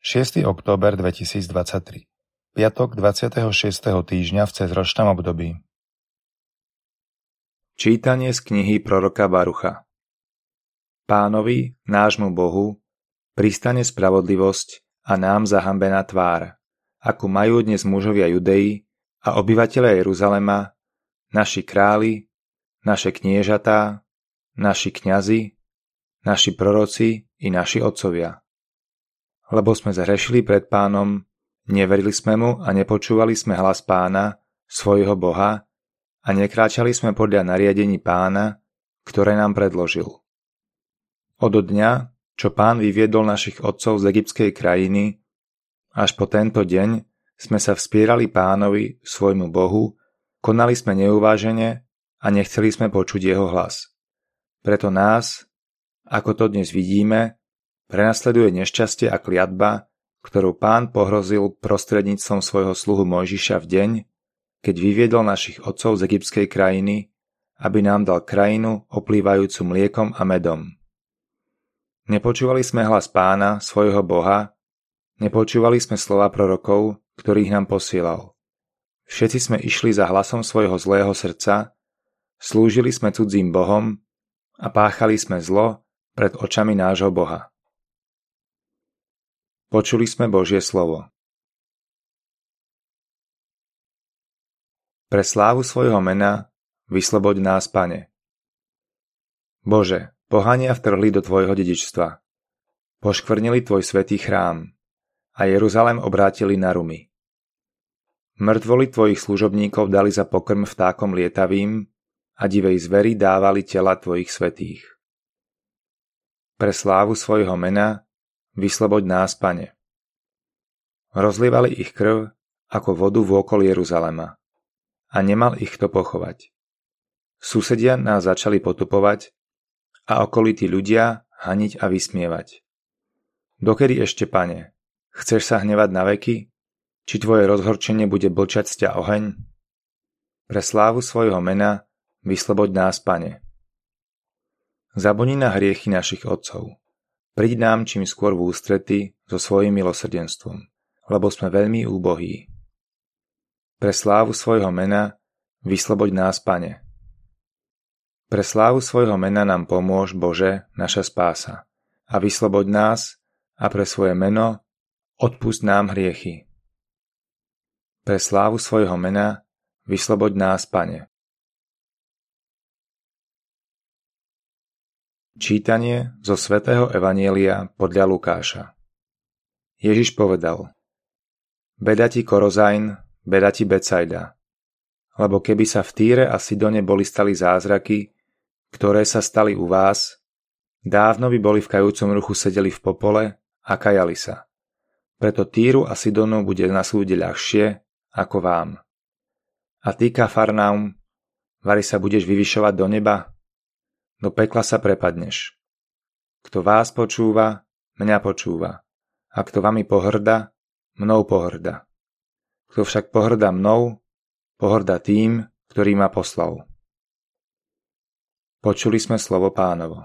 6. október 2023 Piatok 26. týždňa v cezročnom období Čítanie z knihy proroka Barucha Pánovi, nášmu Bohu, pristane spravodlivosť a nám zahambená tvár, ako majú dnes mužovia Judei a obyvateľe Jeruzalema, naši králi, naše kniežatá, naši kňazi, naši proroci i naši otcovia lebo sme zhrešili pred pánom, neverili sme mu a nepočúvali sme hlas pána, svojho Boha, a nekráčali sme podľa nariadení pána, ktoré nám predložil. Od dňa, čo pán vyviedol našich otcov z egyptskej krajiny, až po tento deň sme sa vspierali pánovi, svojmu Bohu, konali sme neuvážene a nechceli sme počuť jeho hlas. Preto nás, ako to dnes vidíme, Prenasleduje nešťastie a kliatba, ktorú pán pohrozil prostredníctvom svojho sluhu Mojžiša v deň, keď vyviedol našich otcov z egyptskej krajiny, aby nám dal krajinu oplývajúcu mliekom a medom. Nepočúvali sme hlas pána, svojho Boha, nepočúvali sme slova prorokov, ktorých nám posielal. Všetci sme išli za hlasom svojho zlého srdca, slúžili sme cudzím Bohom a páchali sme zlo pred očami nášho Boha. Počuli sme Božie slovo. Pre slávu svojho mena vysloboď nás, Pane. Bože, pohania vtrhli do Tvojho dedičstva. Poškvrnili Tvoj svetý chrám a Jeruzalem obrátili na rumy. Mŕtvoli Tvojich služobníkov dali za pokrm vtákom lietavým a divej zveri dávali tela Tvojich svetých. Pre slávu svojho mena Vysloboď nás, Pane. Rozlievali ich krv ako vodu v okolí Jeruzalema a nemal ich kto pochovať. Susedia nás začali potupovať a okolití ľudia haniť a vysmievať. Dokedy ešte, pane, chceš sa hnevať na veky? Či tvoje rozhorčenie bude blčať z ťa oheň? Pre slávu svojho mena vysloboď nás, pane. Zabudni na hriechy našich otcov Príď nám čím skôr v ústrety so svojím milosrdenstvom, lebo sme veľmi úbohí. Pre slávu svojho mena vysloboď nás, Pane. Pre slávu svojho mena nám pomôž, Bože, naša spása. A vysloboď nás a pre svoje meno odpust nám hriechy. Pre slávu svojho mena vysloboď nás, Pane. Čítanie zo svätého Evanielia podľa Lukáša Ježiš povedal Beda ti Korozajn, beda ti Becajda. Lebo keby sa v Týre a Sidone boli stali zázraky, ktoré sa stali u vás, dávno by boli v kajúcom ruchu sedeli v popole a kajali sa. Preto Týru a Sidonu bude na súde ľahšie ako vám. A ty, Kafarnaum, vari sa budeš vyvyšovať do neba? Do pekla sa prepadneš. Kto vás počúva, mňa počúva. A kto vami pohrda, mnou pohrda. Kto však pohrda mnou, pohrda tým, ktorý ma poslal. Počuli sme slovo pánovo.